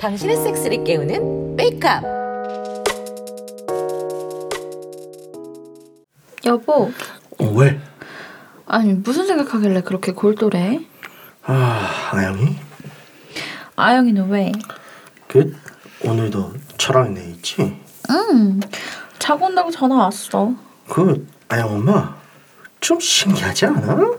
당신의 섹스를 깨우는 메이크업. 여보, 어, 왜? 아니 무슨 생각하길래 그렇게 골똘해? 아, 아영이? 아영이는 왜? 그 오늘도 철학내 있지? 응, 자고 온다고 전화 왔어. 그 아영 엄마 좀 신기하지 않아?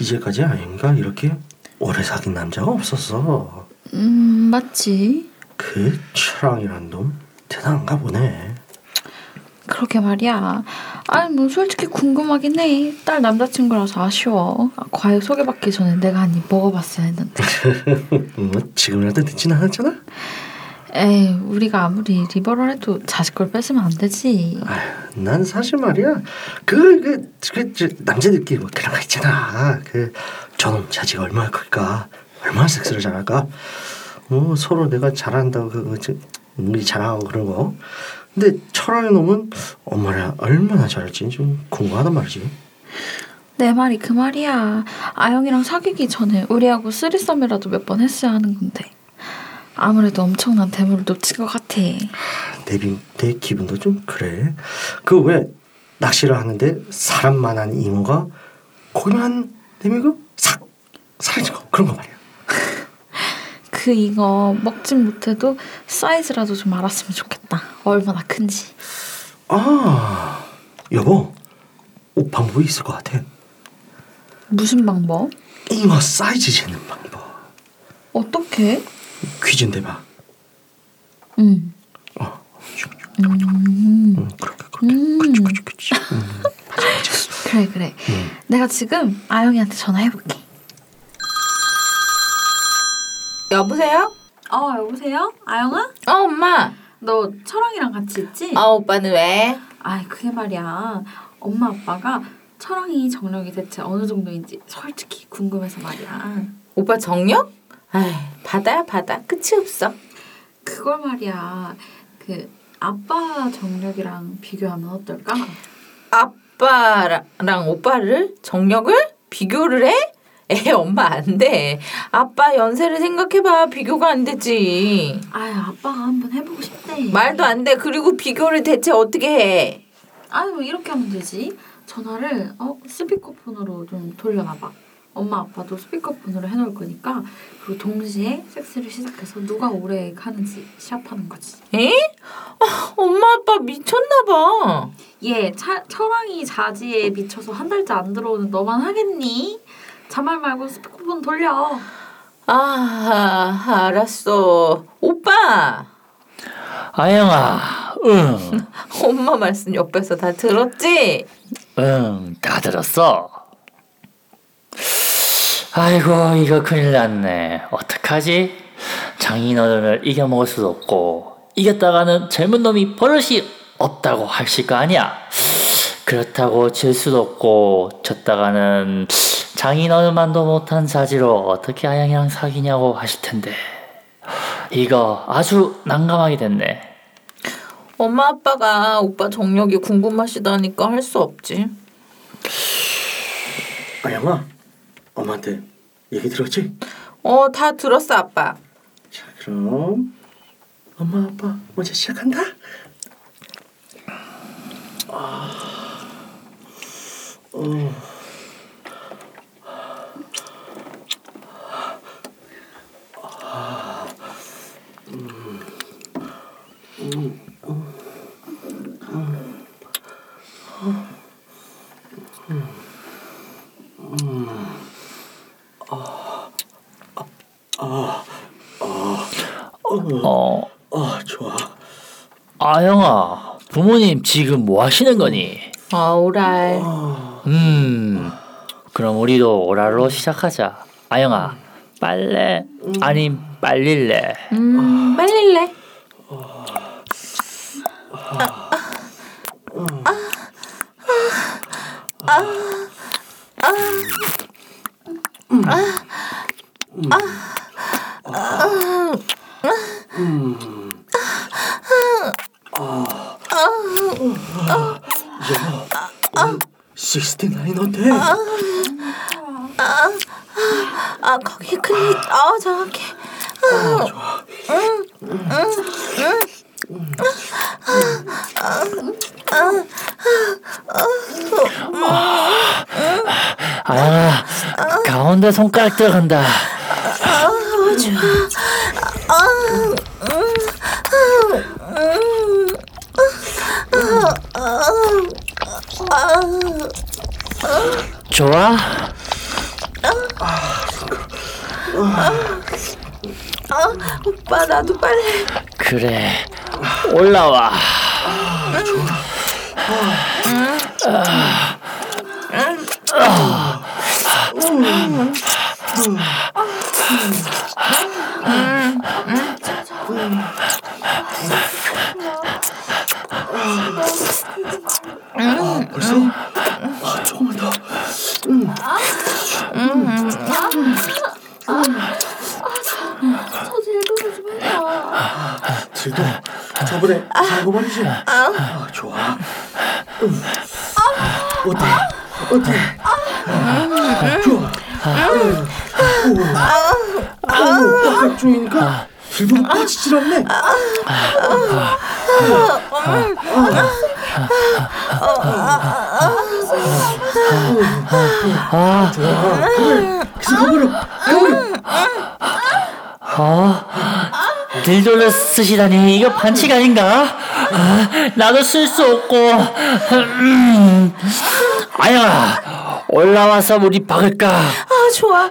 이제까지 아영이가 이렇게 오래 사귄 남자가 없었어. 음, 맞지. 그 철학이란 놈 대단한가 보네. 그러게 말이야. 아니 뭐 솔직히 궁금하긴 해. 딸 남자친구라서 아쉬워. 아, 과일 소개받기 전에 내가 한 입 먹어봤어야 했는데. 뭐 지금이라도 늦진 않았잖아. 에이, 우리가 아무리 리버럴 해도 자식 걸 뺏으면 안 되지. 아휴, 난 사실 말이야 그 그 그, 저, 남자들끼리 뭐 그런 거 있잖아. 그 저놈 자지가 얼마나 클까, 얼마나 섹스를 잘할까. 뭐 서로 내가 잘한다고 그거 저, 우리 잘하고 그런 거. 근데 철학의 놈은 엄마랑 얼마나 잘할지 좀 궁금하단 말이지. 내 말이 그 말이야. 아영이랑 사귀기 전에 우리하고 쓰리썸이라도 몇 번 했어야 하는 건데. 아무래도 엄청난 대물을 놓친 것 같아. 내, 비, 내 기분도 좀 그래. 그 왜 낚시를 하는데 사람만한 이모가 고기만 내밀고 싹 사라진 거 그런 거 말이야. 그 이거 먹진 못해도 사이즈라도 좀 알았으면 좋겠다. 얼마나 큰지. 아 여보 옷 방법이 있을 것 같아. 무슨 방법? 잉어 사이즈 재는 방법. 어떻게? 퀴즈인데 봐. 응. 어. 음. 응 그렇게 그렇게. 음. 그치 그치 그치. 음, 맞아 맞아. 그래 그래. 음. 내가 지금 아영이한테 전화해볼게. 여보세요? 어 여보세요? 아영아? 어, 엄마. 너 철왕이랑 같이 있지? 아, 오빠는 왜? 아이 그게 말이야. 엄마 아빠가 철왕이 정력이 대체 어느 정도인지 솔직히 궁금해서 말이야. 오빠 정력? 아이, 바다야, 바다. 끝이 없어. 그걸 말이야. 그 아빠 정력이랑 비교하면 어떨까? 아빠랑 오빠를 정력을 비교를 해? 에 엄마 안 돼. 아빠 연세를 생각해봐. 비교가 안 되지. 아유 아빠가 한번 해보고 싶대. 말도 안 돼. 그리고 비교를 대체 어떻게 해? 아유 뭐 이렇게 하면 되지. 전화를 어 스피커폰으로 좀 돌려놔봐. 엄마 아빠도 스피커폰으로 해놓을 거니까 그리고 동시에 섹스를 시작해서 누가 오래 하는지 시합하는 거지. 에? 아, 엄마 아빠 미쳤나 봐. 얘 차, 철왕이 자지에 미쳐서 한 달째 안 들어오는 너만 하겠니? 자말 말고 스피커폰 돌려. 아, 알았어. 오빠. 아영아, 응, 엄마 말씀 옆에서 다 들었지? 응, 다 들었어. 아이고, 이거 큰일 났네. 어떡하지? 장인어른을 이겨먹을 수도 없고, 이겼다가는 젊은 놈이 버릇이 없다고 하실 거 아니야? 그렇다고 질 수도 없고, 졌다가는 장인어른만도 못한 자지로 어떻게 아영이랑 사귀냐고 하실 텐데. 이거 아주 난감하게 됐네. 엄마 아빠가 오빠 정력이 궁금하시다니까 할 수 없지. 아영아 엄마한테 얘기 들었지? 어, 다 들었어, 아빠. 자 그럼 엄마 아빠 먼저 시작한다. 어, 아 좋아. 아영아, 부모님 지금 뭐 하시는 거니? 아, 오랄. 음, 그럼 우리도 오라로 시작하자. 아영아, 빨래 아님 빨릴래? 음, 빨릴래. 식스틴 나인 어때? 아 거기 클리 아 정확해 아영아 가운데 손가락 들어간다 좋아? 오빠 나도 빨리. 그래 올라와 벌써? 아, 조금만 더. 저 질도를 좀 해봐. 들도 저번에 자고 말이지. 아, 좋아. 음. 어때? 어때? 좋아. 오, 오빠가 쪼이니까 그래. 그래서 가버려. 가버려. 어? 쓰시다니 이거 반칙 아닌가? 아, 나도 쓸 수 없고 음. 아영아 올라와서 우리 박을까? 아 좋아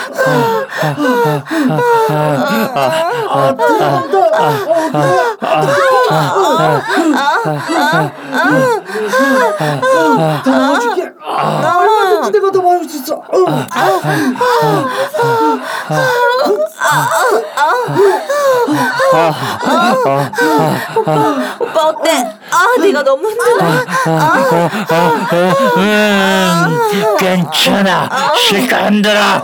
어때? 알았어. 아, 내가 더 먹을 수 있어. 어. 오빠 어때? 아 내가 너무 힘들어. 음, 괜찮아. 실컷 흔들어. 아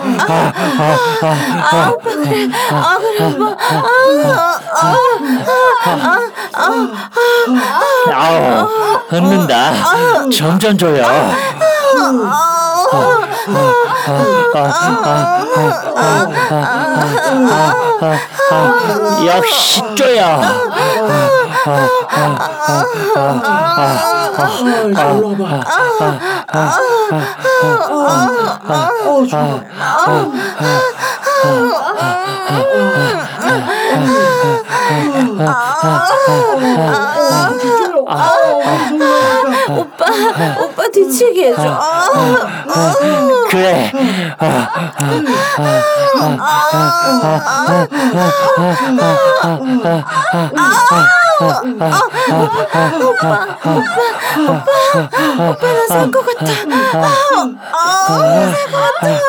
오빠 그래 아 그래 오빠 아우 흔든다. 점점 조여 역시 조여 아, 이제 올라와봐. 어, 좋아. 아, 진짜요? 아, 올라가니까. 오빠 오빠 뒤치게 해줘 아, 살것 같아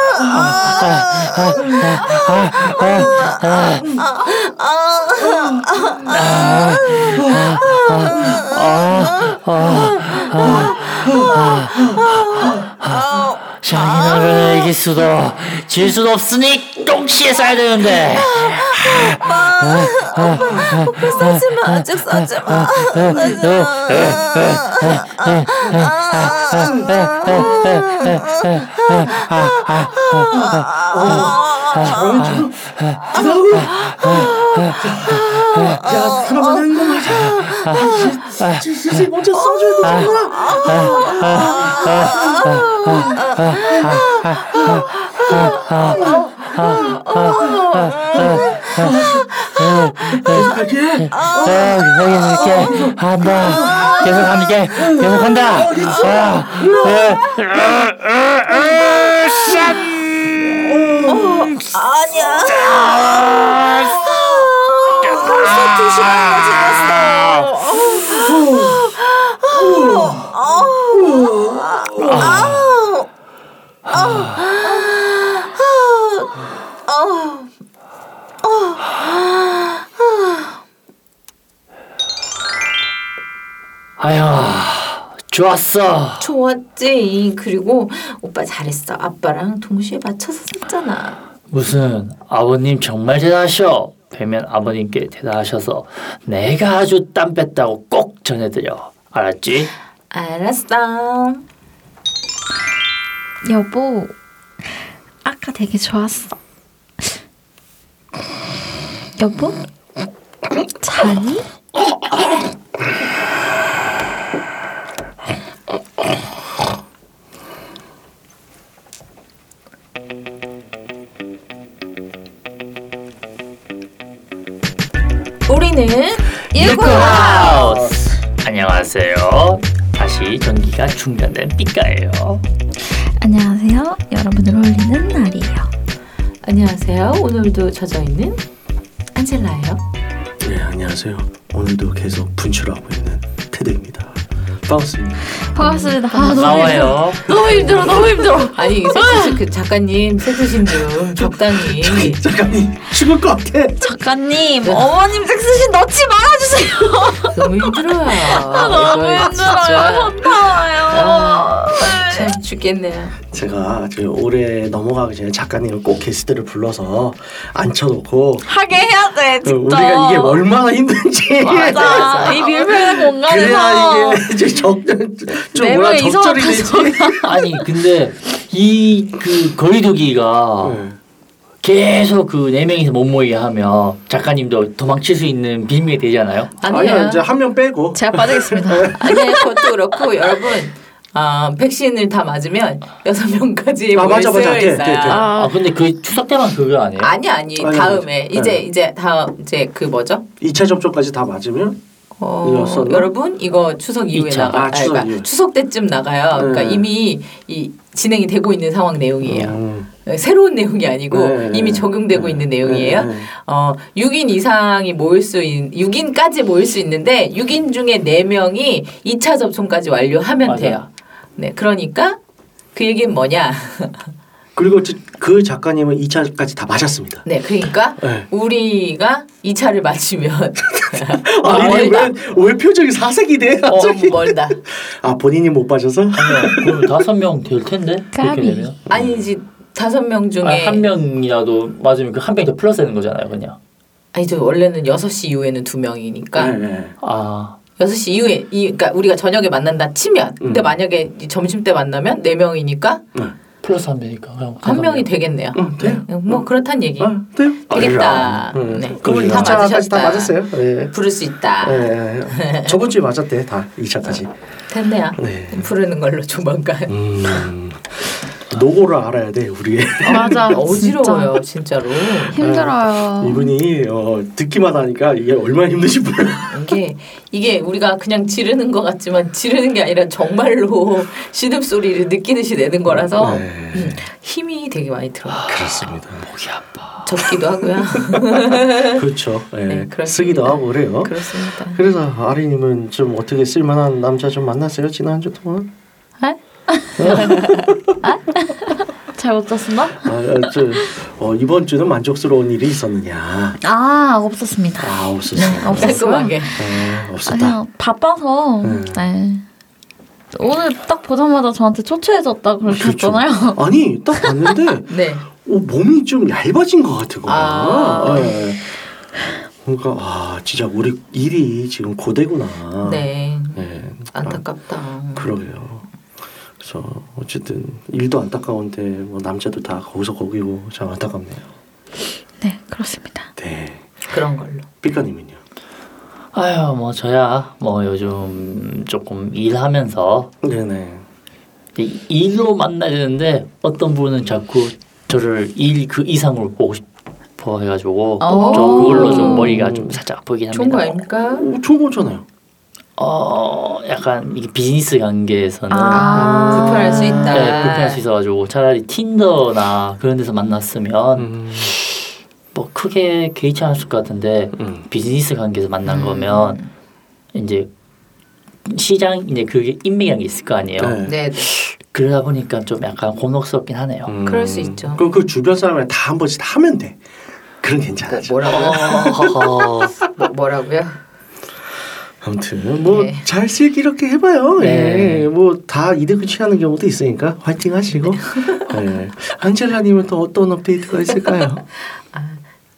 장인어른을 이길 수도 질 수도 없으니 똥치에 싸야 되는데 오빠 싸지 마 아직 싸지마 저런 저런 야 사람은 거 맞아 슬슬 먼저 써줘야 되는구나 계속할게 어, 이렇게 한다 계속 함께 계속 한다 아, 에, 으, 으, 으, 쌈. 아니야 아, 벌써 두 시간이나 지났어 아 휴 좋았어. 좋았지. 그리고 오빠 잘했어. 아빠랑 동시에 맞춰서 샀잖아. 무슨 아버님 정말 대단하셔. 뵈면 아버님께 대단하셔서 내가 아주 땀 뺐다고 꼭 전해드려. 알았지? 알았어. 여보, 아까 되게 좋았어. 여보, 자니? 우리는 유쿠하우스. 안녕하세요. 다시 전기가 충전된 삐까예요. 안녕하세요. 여러분을 홀리는 날이에요. 안녕하세요. 오늘도 젖어 있는 안젤라예요. 네 안녕하세요. 오늘도 계속 분출하고 있는 테드입니다. 반갑습니다. 반갑습니다. 아, 너무 나와요. 너무 힘들어, 너무 힘들어. 아니 섹스 그 작가님 섹스심 좀 적당히. 잠깐이 죽을 것 같아. 작가님, 어머님 섹스신 넣지 말아주세요. 너무 힘들어요. 너무 이거 힘들어요. 진짜. 아, 참 죽겠네요. 제가 저 올해 넘어가기 전에 작가님을 꼭 게스트를 불러서 앉혀놓고 하게 해야 돼, 그 진짜. 우리가 이게 얼마나 힘든지 맞아. 이 밀폐된 공간에서 그래야 이게 이제 적 좀네 뭐라 적절히 되지. 아니 근데 이 그 거리두기가 네. 계속 그 네 명이서 못 모이게 하면 작가님도 도망칠 수 있는 빌미가 되잖아요. 아니야. 이제 한 명 빼고 제가 빠지겠습니다. 아니야 그것도 그렇고 여러분 아 백신을 다 맞으면 여섯 명까지 아, 모일 맞아, 수 맞아. 아, 아, 근데 그 추석 때만 그거 아니에요? 아니 아니 아니, 다음에 아니. 이제 네. 이제 다음 이제 그 뭐죠? 2차 접종까지 다 맞으면 어? 여러분 이거 추석 이후에 이차. 나가 아, 추석 그러니까. 추석 때쯤 나가요. 그러니까 네. 이미 이 진행이 되고 있는 상황 내용이에요. 음. 새로운 내용이 아니고 네, 이미 네. 적용되고 네. 있는 내용이에요. 네, 네. 어, 6인 이상이 모일 수 있, 6인까지 모일 수 있는데 6인 중에 4명이 2차 접종까지 완료하면 맞아. 돼요. 네, 그러니까 그 얘기는 뭐냐? 그리고 저- 그 작가님은 2차까지 다 맞았습니다. 네, 그러니까 네. 우리가 2차를 맞추면 아니 멀다. 왜, 왜 표정이 사색이 돼? 어? 멀다. 아 본인이 못 빠져서? 아니요, 그럼 다섯 명 될 텐데 그렇게. 되면 아니지 다섯 명 중에 아니, 한 명이라도 맞으면 그 한 명이 더 플러스 되는 거잖아요, 그냥. 아니죠 원래는 6시 이후에는 두 명이니까 네, 네. 아, 6시 이후에 이 그러니까 우리가 저녁에 만난다 치면 근데 음. 만약에 이 점심 때 만나면 네 명이니까 네. 플러스 한 명이니까 그냥 한 명이 명. 되겠네요. 응, 돼요. 네, 뭐 그렇단 얘기. 아, 돼요? 되겠다. 음. 네. 그분 다 2차까지 다 맞으셨다. 맞았어요. 예. 부를 수 있다. 예, 예. 저번 주에 맞았대 다 2차까지. 됐네요. 네. 부르는 걸로 조만간. 음. 노고를 알아야 돼 우리. 맞아. 어지러워요, 진짜로. 진짜. 힘들어요. 이분이 어, 듣기만 하니까 이게 얼마나 힘든지 몰라. 이게 이게 우리가 그냥 지르는 것 같지만 지르는 게 아니라 정말로 시듭 소리를 느끼듯이 내는 거라서 네. 음, 힘이 되게 많이 들어요. 그렇습니다. 목이 아파. 접기도 하고요. 그렇죠. 예. 네, 그렇습니다. 쓰기도 하고 그래요. 그렇습니다. 그래서 아리님은 좀 어떻게 쓸만한 남자 좀 만났어요 지난 주 동안? 잘못 잤었나? 아, 저, 어, 이번 주는 만족스러운 일이 있었느냐? 아, 없었습니다. 아 없었어. 네, 없었어요. 네, 없었다. 아니요, 바빠서. 음. 네. 오늘 딱 보자마자 저한테 초췌해졌다 그러셨잖아요. 아니 딱 봤는데 네. 어, 몸이 좀 얇아진 것 같은 거야. 아. 예. 그러니까 아 진짜 우리 일이 지금 고되구나. 네. 예. 안타깝다. 아, 그러게요. 그래서 어쨌든 일도 안타까운데 뭐 남자도 다 거기서 거기고 참 안타깝네요. 네, 그렇습니다. 네. 그런 걸로. 삐까님은요? 아유, 뭐 저야 뭐 요즘 조금 일하면서 네네. 이- 일로 만나야 되는데 어떤 분은 자꾸 저를 일 그 이상으로 보고 싶어 해가지고 오. 저 그걸로 좀 머리가 좀 살짝 아프긴 좋은 거 합니다. 아닙니까? 오, 좋은 거잖아요. 어, 약간 이게 비즈니스 관계에서는 아. 불편할 수 있다. 네, 불편할 수 있어가지고 차라리 틴더나 그런 데서 만났으면 음. 뭐 크게 개의치 않았을 것 같은데 음. 비즈니스 관계에서 만난 음. 거면 이제 시장 이제 그게 인맥이라는 게 있을 거 아니에요. 네. 네, 네. 그러다 보니까 좀 약간 곤혹스럽긴 하네요. 음. 그럴 수 있죠. 그럼 그 주변 사람을 다한 번씩 하면 돼. 그럼 뭐, 괜찮아져. 뭐라고요? 뭐, 뭐라고요? 아무튼 뭐 네. 잘 이렇게 해봐요. 네. 예, 뭐다 이득을 취하는 경우도 있으니까 화이팅 하시고. 예. 안젤라님은 또 어떤 업데이트가 있을까요? 아,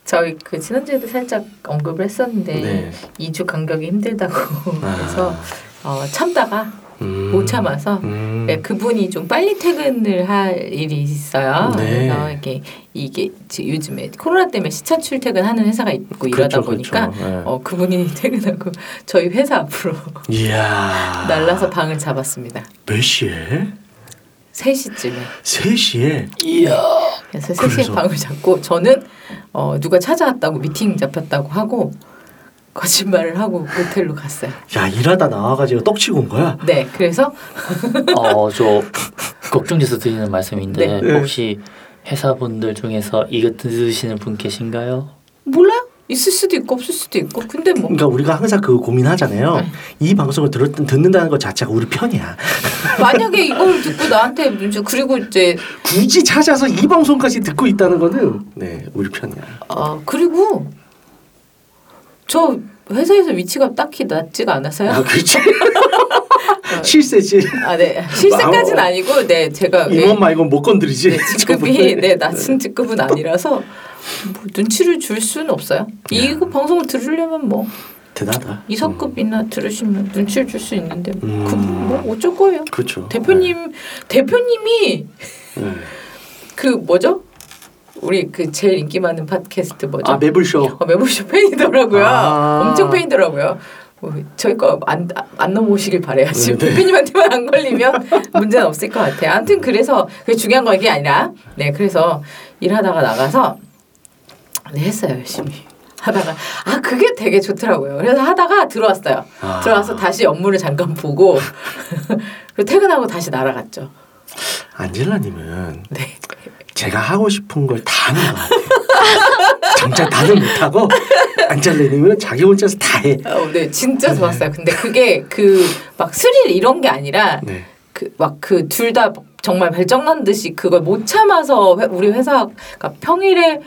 저희 그 지난주에도 살짝 언급을 했었는데 네. 2주 간격이 힘들다고 그래서 어, 참다가 음. 못 참아서 음. 네, 그분이 좀 빨리 퇴근을 할 일이 있어요. 네. 그래서 이게 이게 지- 요즘에 코로나 때문에 시차 출퇴근하는 회사가 있고 이러다 그렇죠, 보니까 그렇죠. 네. 어 그분이 퇴근하고 저희 회사 앞으로. 날라서 방을 잡았습니다. 몇 시에? 3시쯤에. 3시에? 이야. 그래서 3시에 그래서? 방을 잡고 저는 어, 누가 찾아왔다고 미팅 잡혔다고 하고 거짓말을 하고 모텔로 갔어요. 야 일하다 나와가지고 떡치고 온 거야? 네, 그래서 어, 저 걱정돼서 드리는 말씀인데 네. 혹시 회사분들 중에서 이거 들으시는 분 계신가요? 몰라요. 있을 수도 있고 없을 수도 있고 근데 뭐 그러니까 우리가 항상 그 고민하잖아요. 네. 이 방송을 들었, 듣는다는 것 자체가 우리 편이야. 만약에 이걸 듣고 나한테 문제 그리고 이제 굳이 찾아서 이 방송까지 듣고 있다는 거는 네 우리 편이야. 어 그리고 저 회사에서 위치가 딱히 낮지가 않아서요. 아 그렇지. 실세지. 아, 네. 실세까지는 마음. 아니고 네 제가 임원 말고 못 건드리지. 네, 직급이 네 낮은 직급은 아니라서 뭐 눈치를 줄 수는 없어요. 이거 방송을 들으려면 뭐 대단하다. 이석급이나 들으시면 눈치를 줄 수 있는데 음. 그분 뭐 어쩔 거예요. 그렇죠. 대표님 대표님이 네. 그 뭐죠? 우리 그 제일 인기 많은 팟캐스트 뭐죠? 아 매블쇼. 어, 매부쇼 팬이더라고요. 아. 엄청 팬이더라고요. 어, 저희 거안안 넘어오시길 바래요. 지금 네. 대표님한테만 안 걸리면 문제는 없을 것 같아요. 아무튼 그래서 그게 중요한 건 이게 아니라 네 그래서 일하다가 나가서 네 했어요 열심히 하다가 아 그게 되게 좋더라고요. 그래서 하다가 들어왔어요. 아. 들어와서 다시 업무를 잠깐 보고 그리고 퇴근하고 다시 날아갔죠. 안젤라님은 네. 제가 하고 싶은 걸 다 하는 것 같아요. 정작 다들 못하고 안젤라님은 자기 혼자서 다 해. 어, 네 진짜 좋았어요. 근데 그게 그 막 스릴 이런 게 아니라 네. 그막 그 둘 다 정말 발정난 듯이 그걸 못 참아서 회- 우리 회사가 평일에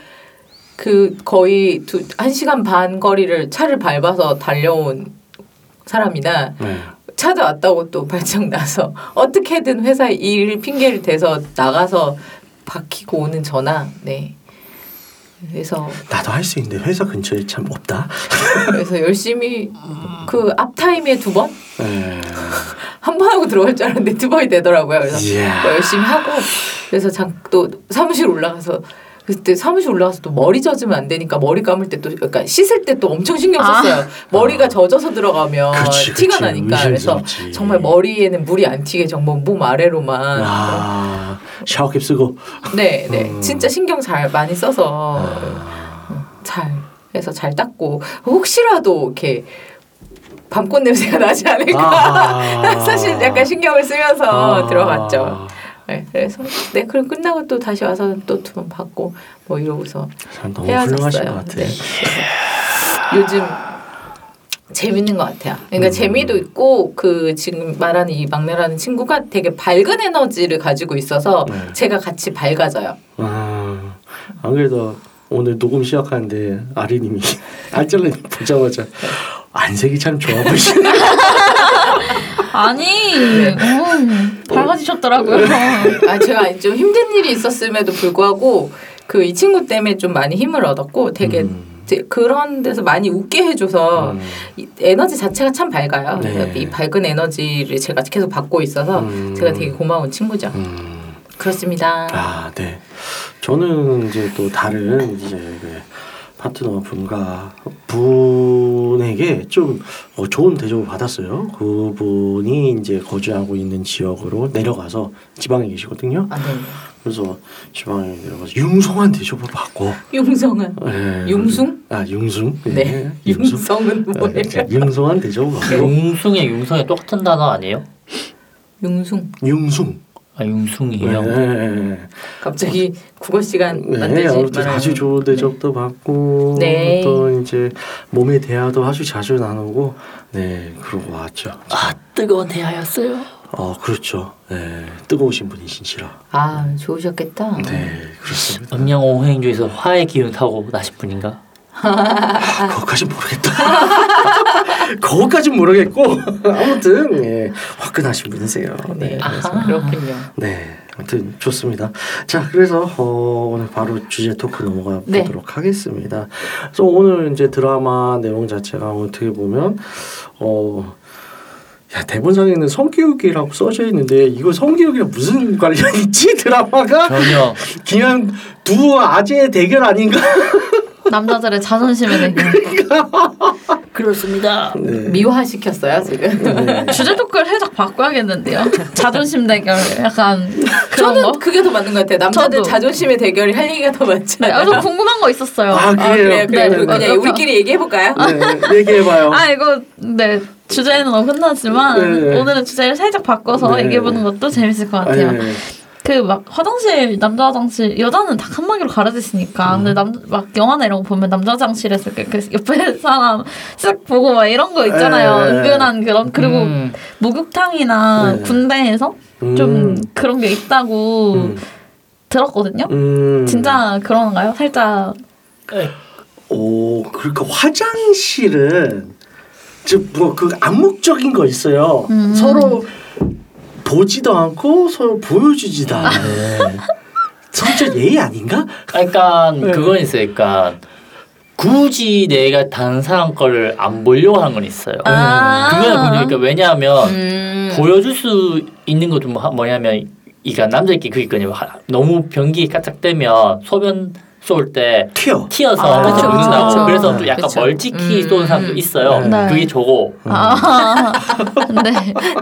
그 거의 두, 한 시간 반 거리를 차를 밟아서 달려온 사람이나 네. 찾아왔다고 또 발정 나서 어떻게든 회사 일 핑계를 대서 나가서 박히고 오는 저나 네 그래서 나도 할 수 있는데 회사 근처에 참 없다. 그래서 열심히 그 앞 타임에 두 번 한번 에. 하고 들어갈 줄 알았는데 두 번이 되더라고요. 그래서. 뭐 열심히 하고 그래서 장, 또 사무실 올라가서 그때 사무실 올라가서 또 머리 젖으면 안 되니까 머리 감을 때 또 그러니까 씻을 때 또 엄청 신경 썼어요. 머리가 젖어서 들어가면 그치, 티가 그치. 나니까 그래서 의심스럽지. 정말 머리에는 물이 안 튀게 정말 몸 아래로만 아 샤워캡 쓰고. 네, 네. 음. 진짜 신경 잘 많이 써서 아. 잘 해서 잘 닦고 혹시라도 이렇게 밤꽃 냄새가 나지 않을까. 사실 약간 신경을 쓰면서 아. 들어갔죠. 네, 그래서 네 그럼 끝나고 또 다시 와서 또 두 번 받고 뭐 이러고서 참 너무 훌륭하신. 것 같아. 네. 요즘 재밌는 것 같아요. 그러니까 음. 재미도 있고 그 지금 말하는 이 막내라는 친구가 되게 밝은 에너지를 가지고 있어서 네. 제가 같이 밝아져요. 아, 안 그래도 오늘 녹음 시작하는데 아리님이 알잘님 보자마자 안색이 참 좋아 보이시네. 아니 네. 어, 밝아지셨더라고요. 아 제가 좀 힘든 일이 있었음에도 불구하고 그 이 친구 때문에 좀 많이 힘을 얻었고 되게 음. 제- 그런 데서 많이 웃게 해줘서 음. 이 에너지 자체가 참 밝아요. 네. 그러니까 이 밝은 에너지를 제가 계속 받고 있어서 음. 제가 되게 고마운 친구죠. 음. 그렇습니다. 아, 네. 저는 이제 또 다른 이제 그 파트너 분과 분에게 좀 어, 좋은 대접을 받았어요. 그분이 이제 거주하고 있는 지역으로 내려가서 지방에 계시거든요. 아, 네. 그래서 지방에 내려가서 융성한 대접을 받고 융성은 예. 융숭? 아, 융숭. 예, 네. 융숭. 융성은 뭐예요? 아, 융성한 대접을 받고 융숭의 융성에 똑같은 단어 아니에요? 융숭. 융숭. 아 융숭이요. 네. 갑자기 국어 시간 네, 만들지 아무튼 말아요. 아주 좋은 대접도 받고 네. 또 이제 몸의 대화도 아주 자주 나누고 네 그러고 왔죠. 아 뜨거운 대하였어요. 어 그렇죠. 네 뜨거우신 분이신시라. 아 좋으셨겠다. 네 그렇습니다. 음양 오행주에서 화의 기운 타고 나신 분인가? 아, 그것까진 모르겠다. 그거까진 모르겠고 아무튼 예, 화끈하신 분이세요. 네. 그래서 그렇군요. 네, 아무튼 좋습니다. 자, 그래서 어, 오늘 바로 주제 토크 넘어가 네. 보도록 하겠습니다. 그래서 오늘 이제 드라마 내용 자체가 어떻게 보면 어. 야 대본상에는 성교육이라고 써져 있는데 이거 성교육이랑 무슨 관련이 있지 드라마가 전혀 그냥 두 아재의 대결 아닌가? 남자들의 자존심에 대해 그렇습니다. 네. 미화시켰어요 지금. 네. 주제 토크를 살짝 바꿔야겠는데요. 자존심 대결 약간 그런 저는 거. 그게 더 맞는 것 같아요. 남자들 저도. 자존심의 대결이 할 얘기가 더 네, 많잖아요. 아, 저 궁금한 거 있었어요. 아 아, 그래요. 그래요, 그래요. 네, 그냥 네. 우리끼리 얘기해 볼까요? 네, 얘기해봐요. 아 이거 네 주제는 어긋나지만 네. 오늘은 주제를 살짝 바꿔서 네. 얘기해보는 것도 재밌을 것 같아요. 네. 그 막 화장실 남자 화장실 여자는 다 칸막이로 가려지시니까 음. 근데 남 막 영화나 이런 거 보면 남자 화장실에서 그 옆에 사람 쓱 보고 막 이런 거 있잖아요. 네. 은근한 그런 그리고 음, 목욕탕이나 네. 군대에서 음. 좀 그런 게 있다고 음. 들었거든요. 음. 진짜 그런가요? 살짝 오, 그러니까 화장실은 즉뭐그 암묵적인 거 있어요. 음. 서로 보지도 않고 서로 보여주지도 않는 성적 예의 아닌가? 그러니까 네. 그건 있어요. 그러니까 굳이 내가 다른 사람 거를 안 보려고 하는 건 있어요. 아. 그거는 그러니까 왜냐하면 음. 보여줄 수 있는 것도 뭐- 뭐냐면 이가 남자끼리. 하- 너무 변기 까짝대면 소변 쏠 때 튀어. 튀어서 아, 그래서 그쵸, 묻는다고 그쵸. 그래서 또 약간 그쵸. 멀찍히 음, 쏘는 사람도 음. 있어요. 네. 그게 저고 아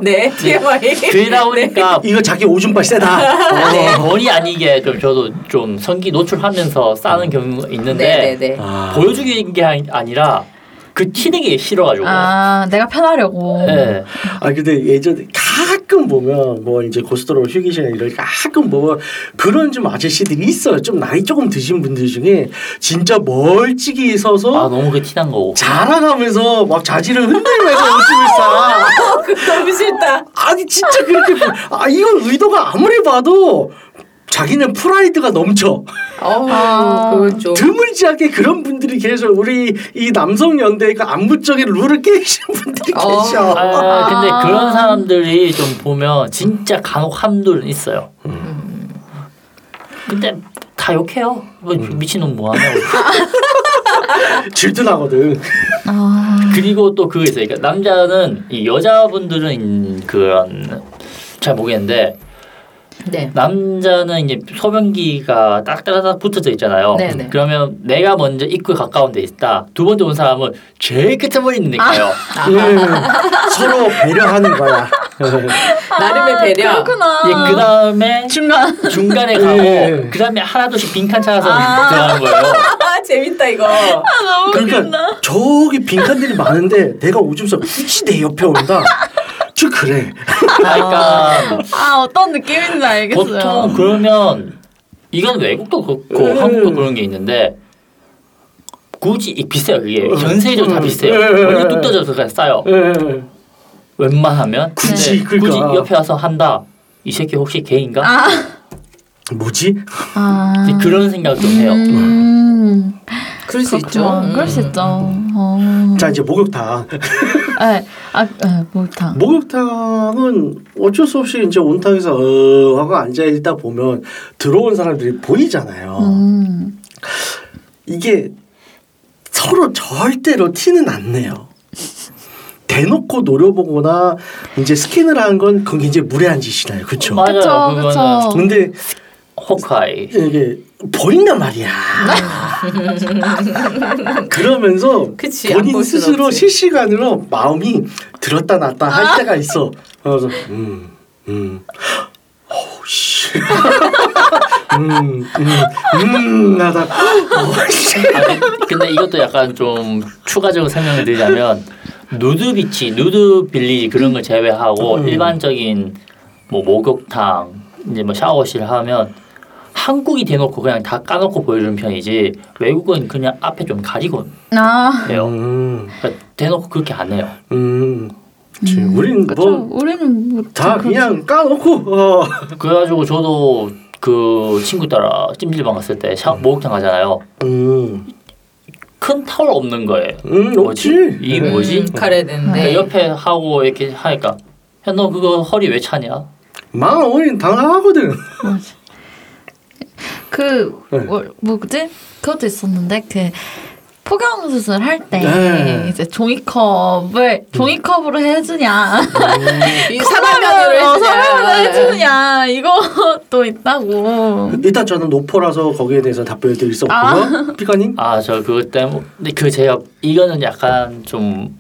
네. 네, TMI. 그러다 보니까 이거 자기 오줌발 세다. 네, 본의 아니게 좀 저도 좀 성기 노출하면서 싸는 경우가 있는데 네, 네, 네. 아. 보여주는 게 아니- 아니라 그 튀는 게 싫어가지고. 아 내가 편하려고. 네. 아 근데 예전에 가끔 보면 뭐 이제 고스톱으로 휴게 시간 이럴 때 가끔 보면 그런 좀 아저씨들이 있어요. 좀 나이 조금 드신 분들 중에 진짜 멀찍이 서서 아 너무 그 티난 거고. 자랑하면서 막 자지를 흔들면서 오줌을 싸. 너무 싫다. 아니 진짜 그렇게 보- 아 이건 의도가 아무리 봐도 자기는 프라이드가 넘쳐 어, 아. 그건 좀. 드물지 않게 그런 분들이 계셔 우리 이 남성 연대의 그 암묵적인 룰을 깨시는 분들이 어. 계셔 아, 근데 아. 그런 사람들이 좀 보면 진짜 간혹 한둘은 있어요. 근데 다 욕해요. 뭐 미친놈 뭐하냐고. 질투나거든 아 그리고 또 그거 있어요. 그러니까 남자는 이 여자분들은 그런 잘 모르겠는데 네. 남자는 이제 소변기가 딱딱딱 붙어져 있잖아요. 네네. 그러면 내가 먼저 입구 가까운 데 있다. 두 번째 온 사람은 제일 끝에 머리 있는 데 가요. 음, 서로 배려하는 거야 나름의 배려. 그렇구나. 예, 그 다음에 중간. 중간에 가고 예. 그 다음에 하나둘씩 빈칸 찾아서 들어가는 거예요. 아, 재밌다 이거. 너무 그러니까 웃긴다. 저기 빈칸들이 많은데 내가 오줌 싸 굳이 내 옆에 온다 저 그래 그러니까 아 어떤 느낌인지 알겠어요. 보통 그러면 이건 외국도 그렇고 음. 한국도 그런 게 있는데 굳이 이 비싸요 그게 전세적으로 다 음. 비싸요. 음. 원래 뚝 떠져서 그냥 싸요. 예. 웬만하면 굳이, 근데 그러니까. 굳이 옆에 와서 한다. 이 새끼 혹시 개인가? 아. 뭐지 아. 이제 그런 생각 좀 해요. 음. 그럴 수 있죠. 그렇구나. 그럴 수 음. 있죠. 어. 자 이제 목욕탕 네. 아, 네, 목욕탕. 목욕탕은 어쩔 수 없이 이제 온탕에서 어 하고 앉아 있다 보면 들어온 사람들이 보이잖아요. 음. 이게 서로 절대로 티는 안 내요. 대놓고 노려보거나 이제 스캔을 하는 건 그건 이제 무례한 짓이나요, 그렇죠? 맞아요. 그쵸. 근데 호카이. 이게 보인단 말이야. 그러면서 그치, 안 본인 스스로 없지. 실시간으로 마음이 들었다 놨다 할 때가 있어. 그래서 음, 음, 어우 씨, 음, 음, 음, 씨. 아, 근- 근데 이것도 약간 좀 추가적으로 설명을 드리자면 누드 비치, 누드 빌리지 그런 걸 제외하고 음. 일반적인 뭐 목욕탕, 이제 뭐 샤워실 하면 한국이 대놓고 그냥 다 까놓고 보여주는 편이지 외국은 그냥 앞에 좀 가리고 아. 해요. 음, 그러니까 대놓고 그렇게 안 해요. 음. 우리는 그쵸. 뭐 우리는 뭐다 그렇지. 그냥 까놓고 어. 그래가지고 저도 그 친구 따라 찜질방 갔을 때 샤, 목욕탕 가잖아요. 음, 큰 타월 없는 거예요. 음 뭐지? 없지. 이게 네. 뭐지? 음, 카레든데 그러니까 옆에 하고 이렇게 하니까 야 너 그거 허리 왜 차냐? 만 원이 당당하거든. 그 네. 뭐, 뭐지? 그것도 있었는데 그 포경 수술 할 때 네. 이제 종이컵을 종이컵으로 해주냐 이 사람면으로 어, 해주냐. 이것도 있다고 일단 저는 노포라서 거기에 대해서 답변을 드릴 수 없고요. 피카님. 아저 그것 때문에 근데 그 제가 이거는 약간 좀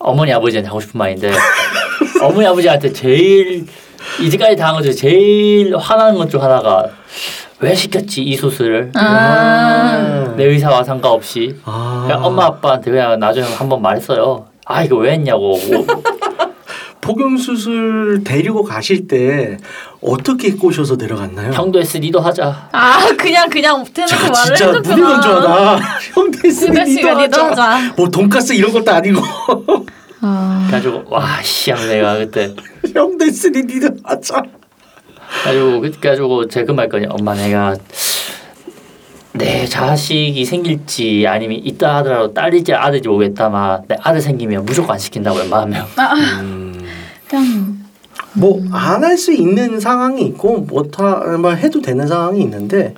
어머니 아버지한테 하고 싶은 말인데 어머니 아버지한테 제일 이제까지 당한 것 중에 제일 화나는 것 중 하나가 왜 시켰지 이 수술을 아, 내 의사와 상관없이 아. 그냥 엄마 아빠한테 그냥 나중에 한번 말했어요 아 이거 왜 했냐고 뭐, 포경 수술 데리고 가실 때 어떻게 꼬셔서 내려갔나요? 형도 했으 니도 하자 아 그냥 그냥 자, 대놓고 말을 진짜 무리건조하다. 형 됐으니 수배 시간 니도 니도 하자. 뭐 돈가스 이런 것도 아니고 아, 그래가지고 와씨 하면 내가 그때 형 됐으니 니도 하자. 그래가지고 그래가지고 제가 그 말 거니 엄마 내가 내 자식이 생길지 아니면 있다 하더라도 딸이지 아들인지 모르겠다만 내 아들 생기면 무조건 안 시킨다고 웬만하면 그냥 뭐안 할 수 있는 상황이 있고 못하 해도 되는 상황이 있는데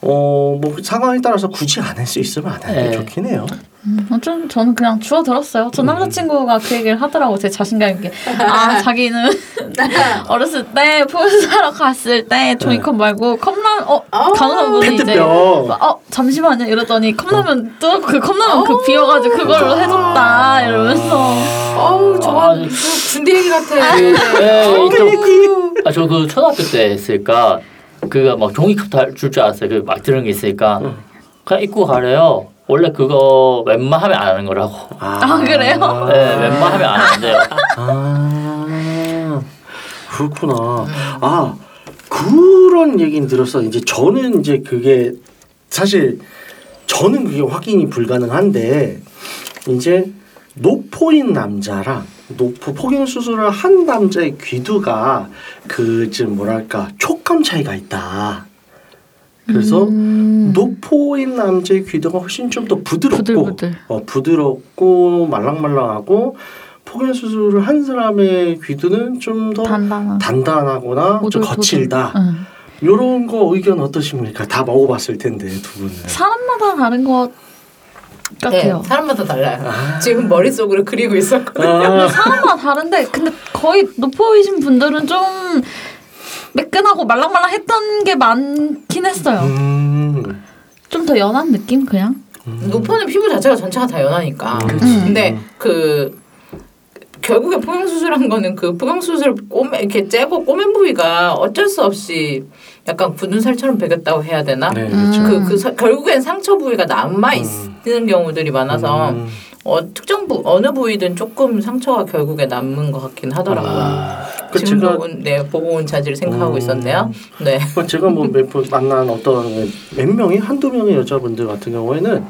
어뭐 상황에 따라서 굳이 안 할 수 있으면 안 하는 게 네. 좋긴 해요. 음, 좀 저는 그냥 주워 들었어요. 저 남자친구가 그 얘기를 하더라고 제 자신감 있게. 아 자기는 어렸을 때 푸사러 갔을 때 종이컵 말고 컵라면 어 아, 간호사분이 이제 페트병. 어 잠시만요 이러더니 컵라면 또 그 컵라면 그 비워가지고 그걸로 해줬다 이러면서. 어우 저거 아, 무슨 군대 얘기 같아. 네, 아저 그 초등학교 때 했으니까 그가 막 종이컵 줄 줄 알았어요. 그 막 들은 게 있으니까. 그냥 입고 가래요 원래 그거 웬만하면 안 하는 거라고 아, 그래요? 네 웬만하면 안 하는데요 아 그렇구나. 아 그런 얘기는 들었어. 이제 저는 이제 그게 사실 저는 그게 확인이 불가능한데 이제 노포인 남자랑 노포 포경 수술을 한 남자의 귀두가 그좀 뭐랄까 촉감 차이가 있다. 그래서 음. 노포인 남자의 귀두가 훨씬 좀 더 부드럽고 부들부들. 어, 부드럽고 말랑말랑하고 포경 수술을 한 사람의 귀두는 좀 더 단단한 단단하거나 좀 오돌토돌. 거칠다. 응. 요런 거 의견 어떠십니까? 다 먹어봤을 텐데 두 분은. 사람마다 다른 것 같아요. 네, 사람마다 달라요. 지금 머릿속으로 그리고 있었거든요. 아, 사람마다 다른데 근데 거의 높보이신 분들은 좀 매끈하고 말랑말랑했던 게 많긴 했어요. 음, 좀더 연한 느낌 그냥. 노포는 피부 자체가 전체가 다 연하니까. 음. 근데 그 결국에 포경 수술한 거는 그 포경 수술 꼬매 이렇게 째고 꼬맨 부위가 어쩔 수 없이 약간 굳은 살처럼 배겼다고 해야 되나? 네, 음. 그렇죠. 그, 그 서- 결국엔 상처 부위가 남아 있는 경우들이 많아서 음. 어, 특정 부 어느 부위든 조금 상처가 결국에 남는 것 같긴 하더라고요. 그 지금도 제가- 온- 네 보고 온 자질을 생각하고 음. 있었네요. 네. 뭐 제가 뭐몇번 만난 어떤 몇 명이 한두 명의 여자분들 같은 경우에는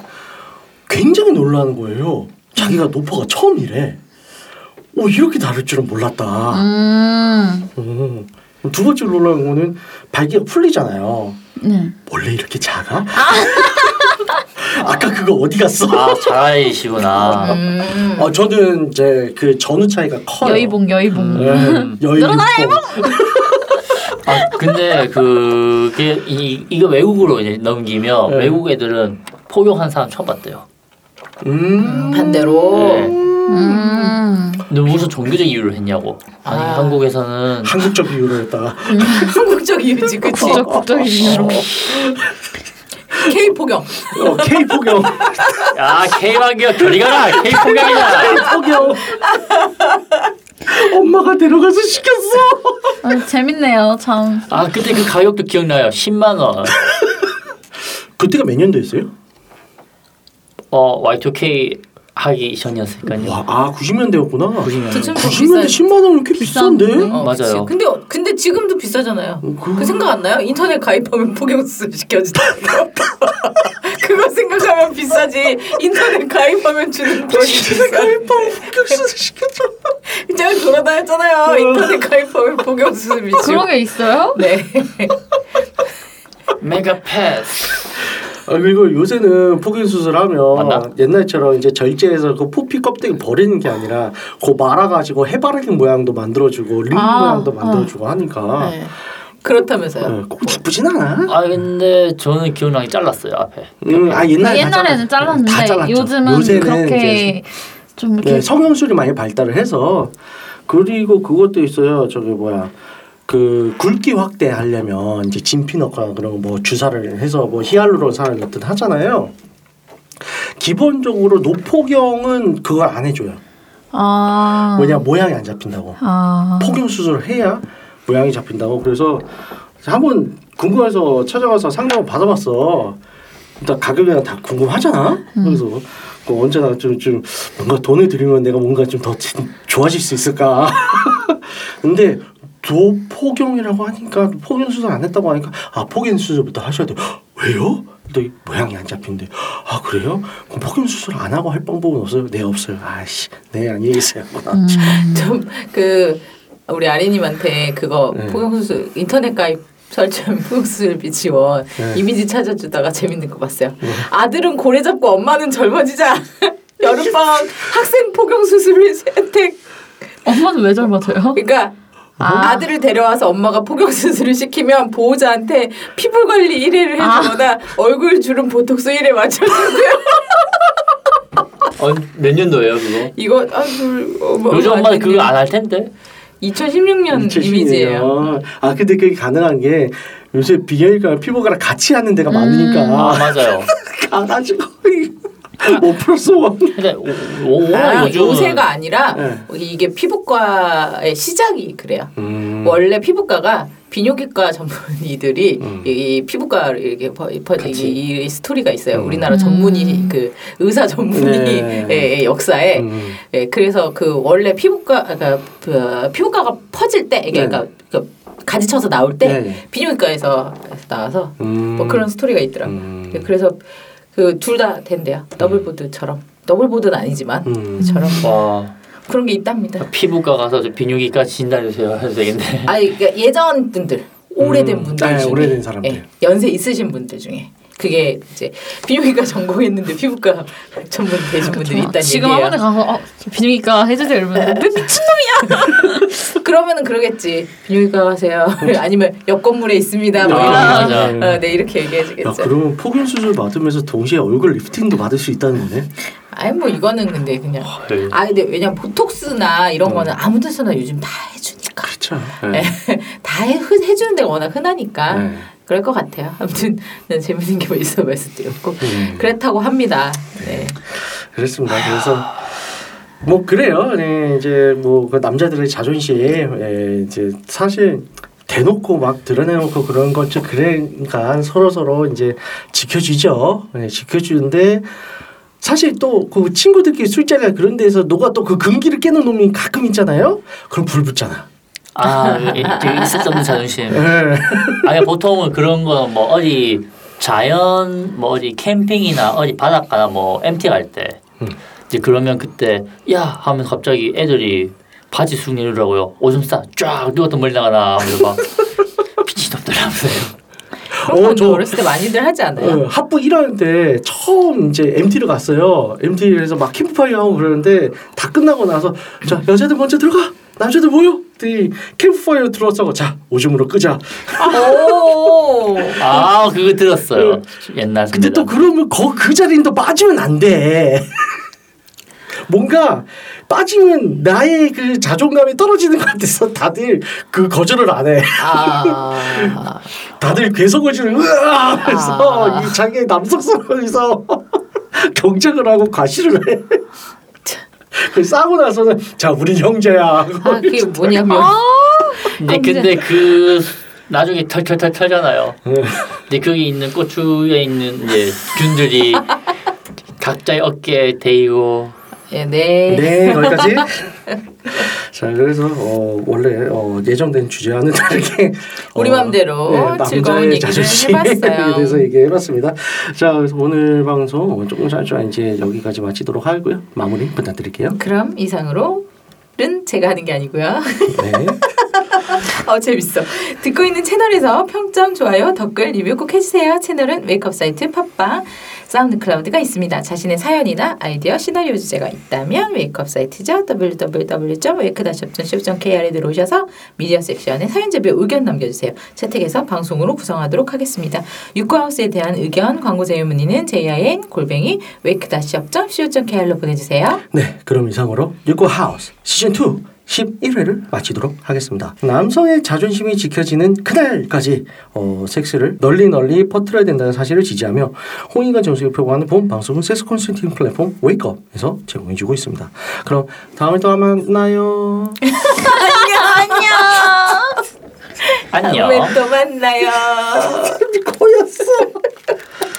굉장히 놀라는 거예요. 자기가 노포가 처음이래. 오 이렇게 다를 줄은 몰랐다. 음. 음. 두 번째 놀라는 거는 발기가 풀리잖아요. 네. 원래 이렇게 작아? 아 까 그거 어디 갔어? 아 잘하시구나 음. 어, 저는 이제 그 전후 차이가 커요. 여의봉 여의봉. 네, 여의봉. 늘어나, 아 근데 그게 이 이거 외국으로 이제 넘기면 네. 외국 애들은 포용한 사람 처음 봤대요. 음. 반대로 네. 음. 근데 무슨 종교적 이유를 했냐고. 아니 아. 한국에서는 한국적 이유로 했다가 한국적 이유지, 그치? 국적 국적 이유로. K 포경. 어, K 포경. 야 K방교 저리 가라 K 포경이다. 포경. 엄마가 데려가서 시켰어. 아, 재밌네요 참. 아 그때 그 가격도 기억나요. 10만 원. 그때가 몇 년도였어요? 어 Y2K 하기 전이었으니까요. 와, 아 90년대였구나. 90년. 그좀 90년대 비싼- 10만 원은 꽤 비싼데? 비싼데? 어, 그치. 맞아요. 근데 근데 지금도 비싸잖아요. 그- 그 생각 안 나요? 인터넷 가입하면 시켜준다는 거. 그거 생각하면 비싸지. 인터넷 가입하면 주는 돈이 비싸. 포경수술 시켰죠. 제가 돌아다녔잖아요. 인터넷 가입하면 포경수술 미치고. 그런 게 있어요? 네. 메가 패스. 아 그리고 요새는 폭인 수술하면 맞나? 옛날처럼 이제 절제해서 그 포피 껍데기 버리는 게 아니라 그 말아가지고 해바라기 모양도 만들어주고 링 아, 모양도 어. 만들어주고 하니까 네. 그렇다면서요. 어, 꼭 기쁘진 않아. 아 근데 저는 기억나게 잘랐어요 앞에. 음, 아 옛날 옛날에는 잘랐는데 요즘은 요새는 그렇게 좀 이렇게 네, 성형술이 많이 발달을 해서 그리고 그것도 있어요. 저기 뭐야 그 굵기 확대하려면 이제 진피너가 그런 뭐 주사를 해서 뭐 히알루론산을 넣든 하잖아요. 기본적으로 노폭경은 그걸 안 해줘요. 아 왜냐 모양이 안 잡힌다고. 아 폭경 수술을 해야 모양이 잡힌다고. 그래서 한번 궁금해서 찾아가서 상담을 받아봤어. 일단 가격이랑 다 궁금하잖아. 그래서 그 언제나 좀, 좀 뭔가 돈을 들이면 내가 뭔가 좀 더 좋아질 수 있을까. 근데 도포경이라고 하니까 포경 수술 안 했다고 하니까 아 포경 수술부터 하셔야 돼요. 왜요? 또 모양이 안 잡힌대. 아 그래요? 그럼 포경 수술 안 하고 할 방법은 없어요? 네 없어요. 아씨, 네 안녕히 계세요. 음. 좀그 우리 아리님한테 그거 네. 포경수술 인터넷 가입 설정 포경수술비 지원 네. 이미지 찾아주다가 재밌는 거 봤어요. 아들은 고래 잡고 엄마는 젊어지자. 여름방학 학생 포경수술 선택. 엄마는 왜 젊어져요? 그러니까 아. 아들을 데려와서 엄마가 포경 수술을 시키면 보호자한테 피부 관리 1회를 해주거나 얼굴 주름 보톡스 1회 맞춰준대요. 어, 몇 년도예요 그거? 이거 아그 어, 뭐, 요즘 엄마는 그거 안 할 텐데. 2016년 2012 이미지예요. 년. 아 근데 그게 가능한 게 요새 비경이가 피부과랑 같이 하는 데가 아 많으니까 맞아요. 가가지고 뭐 plus one. 근데 오, 오, 아, 요새가 아니라 네. 이게 피부과의 시작이 그래요. 음. 원래 피부과가 비뇨기과 전문의들이 음. 이, 이 피부과를 이렇게 퍼, 퍼, 같이. 이, 이 스토리가 있어요. 음. 우리나라 전문의 그 의사 전문의 네. 의 역사에 음. 예, 그래서 그 원래 피부과 그러니까 그 피부과가 퍼질 때 이게 네. 그러니까 그 가지쳐서 나올 때 네. 비뇨기과에서 나와서 음. 뭐 그런 스토리가 있더라고. 음. 요 그래서 그 둘 다 된대요. double board처럼 double board는 아니지만 음. 처럼 와 그런 게 있답니다. 피부과 가서 저 비뇨기과 진단해 주세요 해도 되겠네. 아니 그러니까 예전 분들 오래된 음. 분들 네, 중에 오래된 사람들. 예, 연세 있으신 분들 중에 그게 이제 비뇨기과 전공했는데 피부과 전문 되신 분들이 있다는 지금 얘기예요. 학원에 가서 어, 저 비뇨기과 해주세요 이러면 왜 미친놈이야 그러면은 그러겠지. 비뇨기과 가세요. 아니면 옆 건물에 있습니다. 뭐 아, 이런 맞아. 네. 어, 네 이렇게 야 얘기해주겠죠. 그러면 폭인 수술 받으면서 동시에 얼굴 리프팅도 받을 수 있다는 거네. 아니 뭐 이거는 근데 그냥 네. 아 근데 왜냐면 보톡스나 이런 음. 거는 아무 데서나 요즘 다 해주니까 그렇죠. 네. 다 해, 해주는 데가 워낙 흔하니까 네. 그럴 것 같아요. 아무튼 난 재밌는 게뭐 있어 말씀드렸고 음. 그렇다고 합니다. 네. 그렇습니다. 그래서 뭐 그래요. 네, 이제 뭐 그 남자들의 자존심, 예, 이제 사실 대놓고 막 드러내놓고 그런 것좀 그러니까 서로 서로 이제 지켜주죠. 네, 지켜주는데 사실 또 그 친구들끼리 술자리나 그런 데서 너가 또 그 금기를 깨는 놈이 가끔 있잖아요. 그럼 불 붙잖아. 아 있을 수 없는 자존심. 예. 아니 보통은 그런 거뭐 어디 자연 뭐 어디 캠핑이나 어디 바닷가나 뭐 MT 갈 때 음. 이제 그러면 그때 야 하면 갑자기 애들이 바지 쑥 내리더라고요. 오줌 싸 쫙 누가 또 멀리 나가나 하면서 막 미친놈들 하면서요. 그런 어, 건 저- 어렸을 때 많이들 하지 않아요? 어, 합부 1학년 때 처음 이제 MT를 갔어요. MT에서 막 캠프파이어 하고 그러는데 다 끝나고 나서 자 여자들 먼저 들어가 남자들 모여. 그 캠프파이어 들어왔다고 자 오줌으로 끄자. 오. 아 그거 들었어요. 옛날 근데. 또 그러면 거 그 자리는 또 빠지면 안 돼. 뭔가 빠지면 나의 그 자존감이 떨어지는 것 같아서 다들 그 거절을 안 해. 아. 다들 괴성을 으아 하면서 아. 이 자기의 남성성에서 경쟁을 하고 과시를 해. 그 싸고 나서는 자 우리 형제야. 아 그게 뭐냐면 근데 근데 그 나중에 털털털 털잖아요. 네. 근데 거기 있는 고추에 있는 이제 균들이 각자의 어깨에 대이고 예, 네. 네 거기까지. 자 그래서 어, 원래 어, 예정된 주제와는 다르게 우리 맘대로 즐거운 남자의 얘기를 자존심에 해봤어요. 대해서 얘기해봤습니다. 자 그래서 오늘 방송 조금 잠깐 이제 여기까지 마치도록 하고요. 마무리 부탁드릴게요. 그럼 이상으로 는 제가 하는 게 아니고요. 네. 어 재밌어. 듣고 있는 채널에서 평점, 좋아요, 댓글, 리뷰 꼭 해주세요. 채널은 웨이크업 사이트 팟빵, 사운드 클라우드가 있습니다. 자신의 사연이나 아이디어, 시나리오 주제가 있다면 웨이크업 사이트죠. www.wake-up.co.kr에 들어오셔서 미디어 섹션에 사연 제보 의견 남겨주세요. 채택해서 방송으로 구성하도록 하겠습니다. 유고 하우스에 대한 의견, 광고 제휴 문의는 jin 골뱅이 wake-up.co.kr로 보내주세요. 네, 그럼 이상으로 유고 하우스 시즌 2 11회를 마치도록 하겠습니다. 남성의 자존심이 지켜지는 그날까지 어, 섹스를 널리 널리 퍼뜨려야 된다는 사실을 지지하며 홍익관 정수를 표방하는 본 방송은 섹스 컨설팅 플랫폼 웨이크업에서 제공해주고 있습니다. 그럼 다음에 또 만나요. 안녕. 다음에 또 만나요.